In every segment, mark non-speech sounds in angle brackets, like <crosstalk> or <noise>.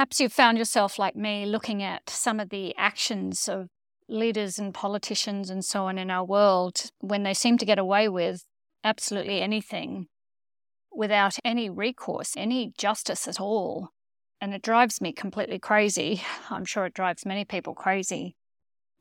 Perhaps you've found yourself, like me, looking at some of the actions of leaders and politicians and so on in our world when they seem to get away with absolutely anything without any recourse, any justice at all. And it drives me completely crazy. <laughs> I'm sure it drives many people crazy.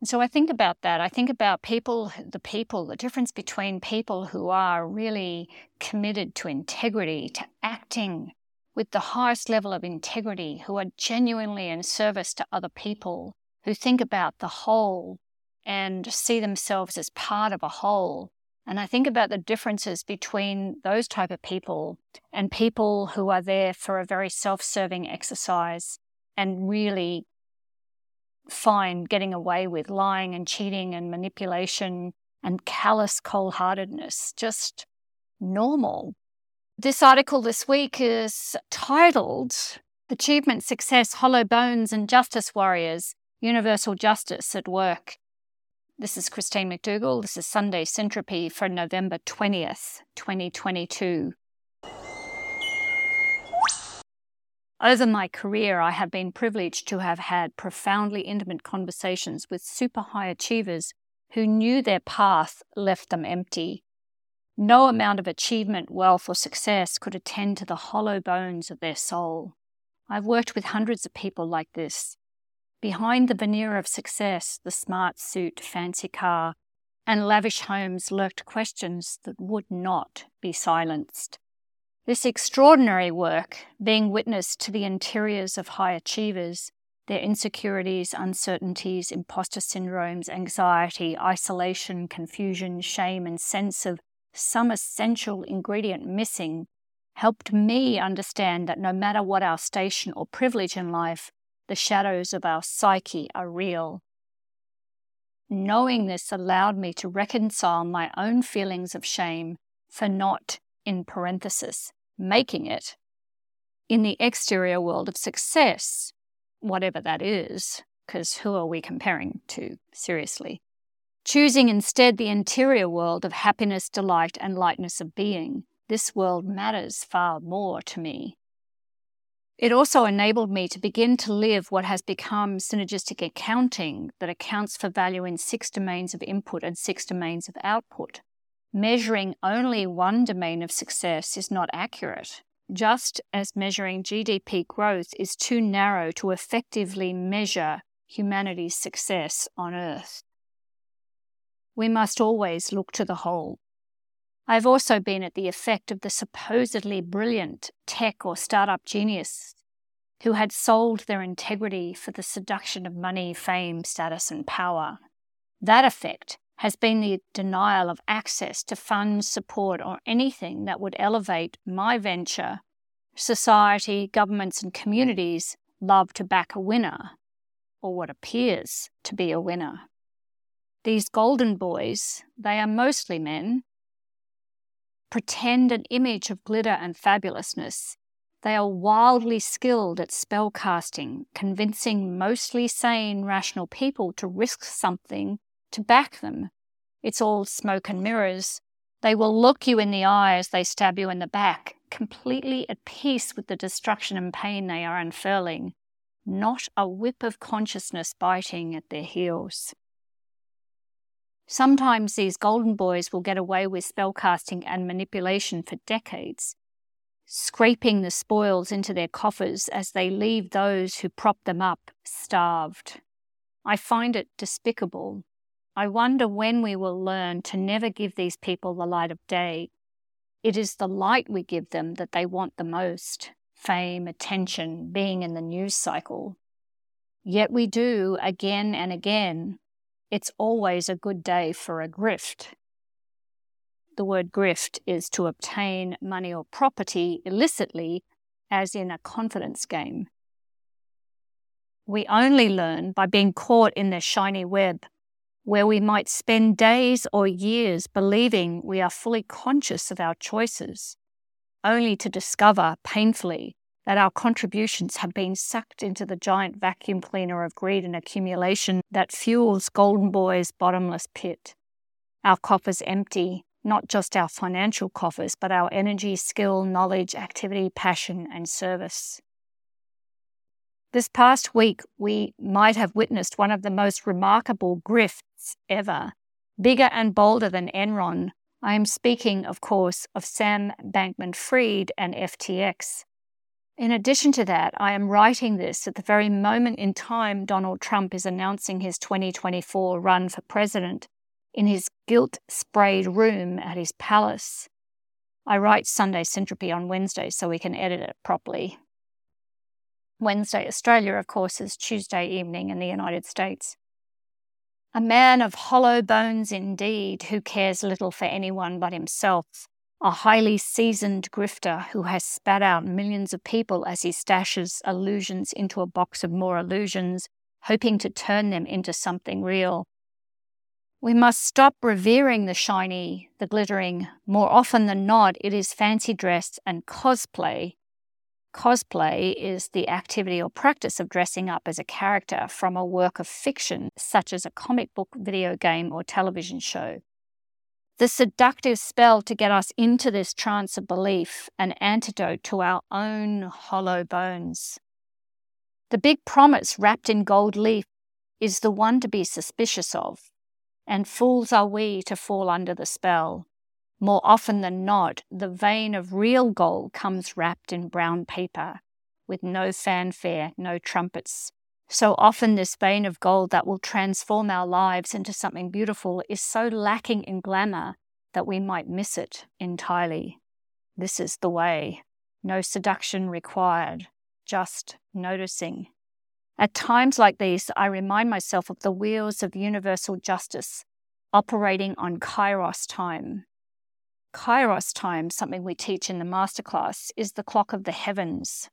And so I think about that. I think about people, the people, the difference between people who are really committed to integrity, to acting with the highest level of integrity, who are genuinely in service to other people, who think about the whole and see themselves as part of a whole. And I think about the differences between those type of people and people who are there for a very self-serving exercise and really find getting away with lying and cheating and manipulation and callous cold heartedness just normal. This article this week is titled Achievement, Success, Hollow Bones, and Justice Warriors Universal Justice at Work. This is Christine McDougall. This is Sunday Syntropy for November 20th, 2022. Over my career, I have been privileged to have had profoundly intimate conversations with super high achievers who knew their path left them empty. No amount of achievement, wealth, or success could attend to the hollow bones of their soul. I've worked with hundreds of people like this. Behind the veneer of success, the smart suit, fancy car, and lavish homes lurked questions that would not be silenced. This extraordinary work, being witness to the interiors of high achievers, their insecurities, uncertainties, imposter syndromes, anxiety, isolation, confusion, shame, and sense of some essential ingredient missing, helped me understand that no matter what our station or privilege in life, the shadows of our psyche are real. Knowing this allowed me to reconcile my own feelings of shame for not, in parenthesis, making it in the exterior world of success, whatever that is, because who are we comparing to, seriously? Choosing instead the interior world of happiness, delight, and lightness of being, this world matters far more to me. It also enabled me to begin to live what has become synergistic accounting that accounts for value in six domains of input and six domains of output measuring only one domain of success is not accurate, just as measuring GDP growth is too narrow to effectively measure humanity's success on Earth. We must always look to the whole. I've also been at the effect of the supposedly brilliant tech or startup genius who had sold their integrity for the seduction of money, fame, status, and power. That effect has been the denial of access to funds, support, or anything that would elevate my venture. Society, governments, and communities love to back a winner, or what appears to be a winner. These golden boys, they are mostly men, pretend an image of glitter and fabulousness. They are wildly skilled at spell casting, convincing mostly sane, rational people to risk something to back them. It's all smoke and mirrors. They will look you in the eye as they stab you in the back, completely at peace with the destruction and pain they are unfurling, not a whip of consciousness biting at their heels. Sometimes these golden boys will get away with spellcasting and manipulation for decades, scraping the spoils into their coffers as they leave those who prop them up starved. I find it despicable I wonder when we will learn to never give these people the light of day. It is the light we give them that they want the most fame, attention, being in the news cycle. Yet we do again and again. It's always a good day for a grift. The word grift is to obtain money or property illicitly, as in a confidence game. We only learn by being caught in the shiny web where we might spend days or years believing we are fully conscious of our choices, only to discover painfully that our contributions have been sucked into the giant vacuum cleaner of greed and accumulation that fuels Golden Boy's bottomless pit. Our coffers empty, not just our financial coffers, but our energy, skill, knowledge, activity, passion, and service. This past week, we might have witnessed one of the most remarkable grifts ever, bigger and bolder than Enron. I am speaking, of course, of Sam Bankman Fried and FTX. In addition to that, I am writing this at the very moment in time Donald Trump is announcing his 2024 run for president in his gilt sprayed room at his palace. I write Sunday Syntropy on Wednesday so we can edit it properly. Wednesday, Australia, of course, is Tuesday evening in the United States. A man of hollow bones indeed, who cares little for anyone but himself. A highly seasoned grifter who has spat out millions of people as he stashes illusions into a box of more illusions, hoping to turn them into something real. We must stop revering the shiny, the glittering. More often than not, it is fancy dress and cosplay Cosplay is the activity or practice of dressing up as a character from a work of fiction, such as a comic book, video game, or television show. The seductive spell to get us into this trance of belief, an antidote to our own hollow bones. The big promise wrapped in gold leaf is the one to be suspicious of, and fools are we to fall under the spell. More often than not, the vein of real gold comes wrapped in brown paper, with no fanfare, no trumpets. So often, this vein of gold that will transform our lives into something beautiful is so lacking in glamour that we might miss it entirely. This is the way. No seduction required, just noticing. At times like these, I remind myself of the wheels of universal justice operating on kairos time, Kairos time, something we teach in the masterclass, is the clock of the heavens.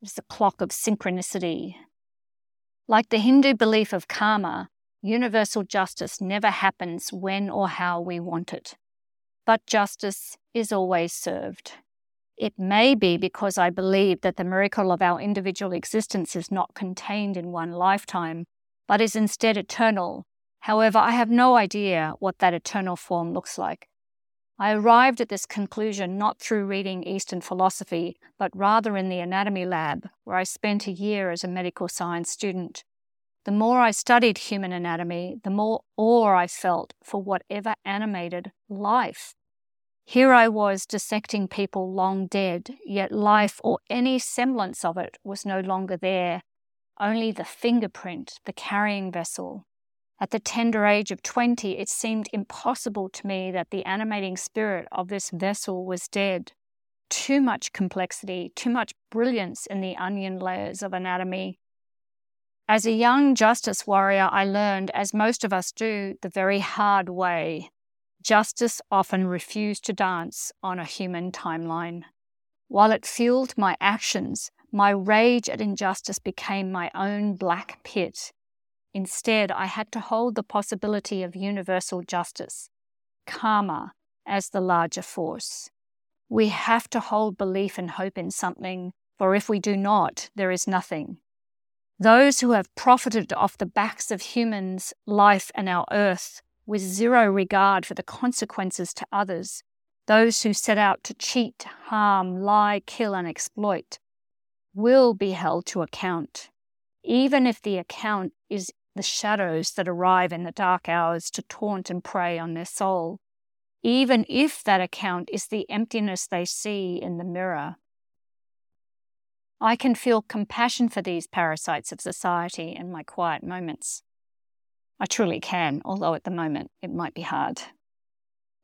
It's the clock of synchronicity. Like the Hindu belief of karma, universal justice never happens when or how we want it. But justice is always served. It may be because I believe that the miracle of our individual existence is not contained in one lifetime, but is instead eternal. However, I have no idea what that eternal form looks like. I arrived at this conclusion not through reading Eastern philosophy, but rather in the anatomy lab, where I spent a year as a medical science student. The more I studied human anatomy, the more awe I felt for whatever animated life. Here I was dissecting people long dead, yet life or any semblance of it was no longer there, only the fingerprint, the carrying vessel, at the tender age of 20, it seemed impossible to me that the animating spirit of this vessel was dead. Too much complexity, too much brilliance in the onion layers of anatomy. As a young justice warrior, I learned, as most of us do, the very hard way. Justice often refused to dance on a human timeline. While it fueled my actions, my rage at injustice became my own black pit Instead, I had to hold the possibility of universal justice, karma, as the larger force. We have to hold belief and hope in something, for if we do not, there is nothing. Those who have profited off the backs of humans, life, and our earth with zero regard for the consequences to others, those who set out to cheat, harm, lie, kill, and exploit, will be held to account, even if the account is the shadows that arrive in the dark hours to taunt and prey on their soul, even if that account is the emptiness they see in the mirror. I can feel compassion for these parasites of society in my quiet moments. I truly can, although at the moment it might be hard.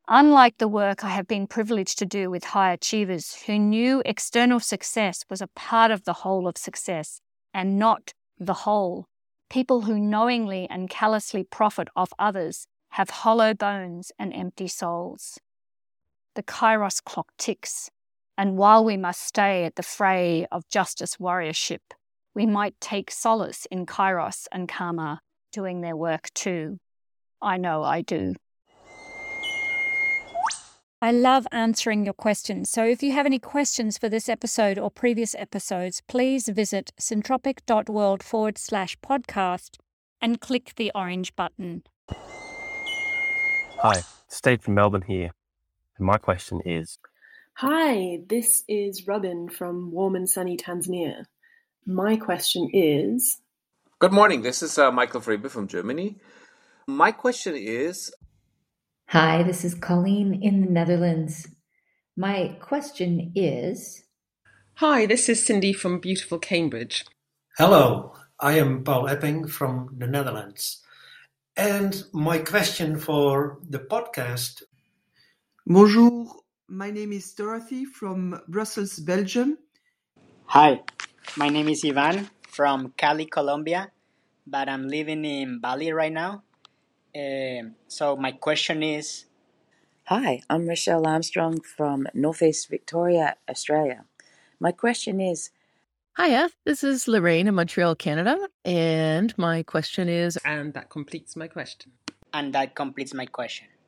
Unlike the work I have been privileged to do with high achievers who knew external success was a part of the whole of success and not the whole, People who knowingly and callously profit off others have hollow bones and empty souls. The Kairos clock ticks, and while we must stay at the fray of justice warriorship, we might take solace in Kairos and Karma doing their work too. I know I do. I love answering your questions. So if you have any questions for this episode or previous episodes, please visit syntropic.world forward slash podcast and click the orange button. Hi, Steve from Melbourne here. And my question is Hi, this is Robin from warm and sunny Tanzania. My question is Good morning. This is uh, Michael Frebe from Germany. My question is Hi, this is Colleen in the Netherlands. My question is Hi, this is Cindy from beautiful Cambridge. Hello, I am Paul Epping from the Netherlands. And my question for the podcast Bonjour, my name is Dorothy from Brussels, Belgium. Hi, my name is Ivan from Cali, Colombia, but I'm living in Bali right now. Uh, so my question is Hi, I'm Rochelle Armstrong from Northeast Victoria, Australia. My question is Hiya, this is Lorraine in Montreal, Canada, and my question is And that completes my question. And that completes my question.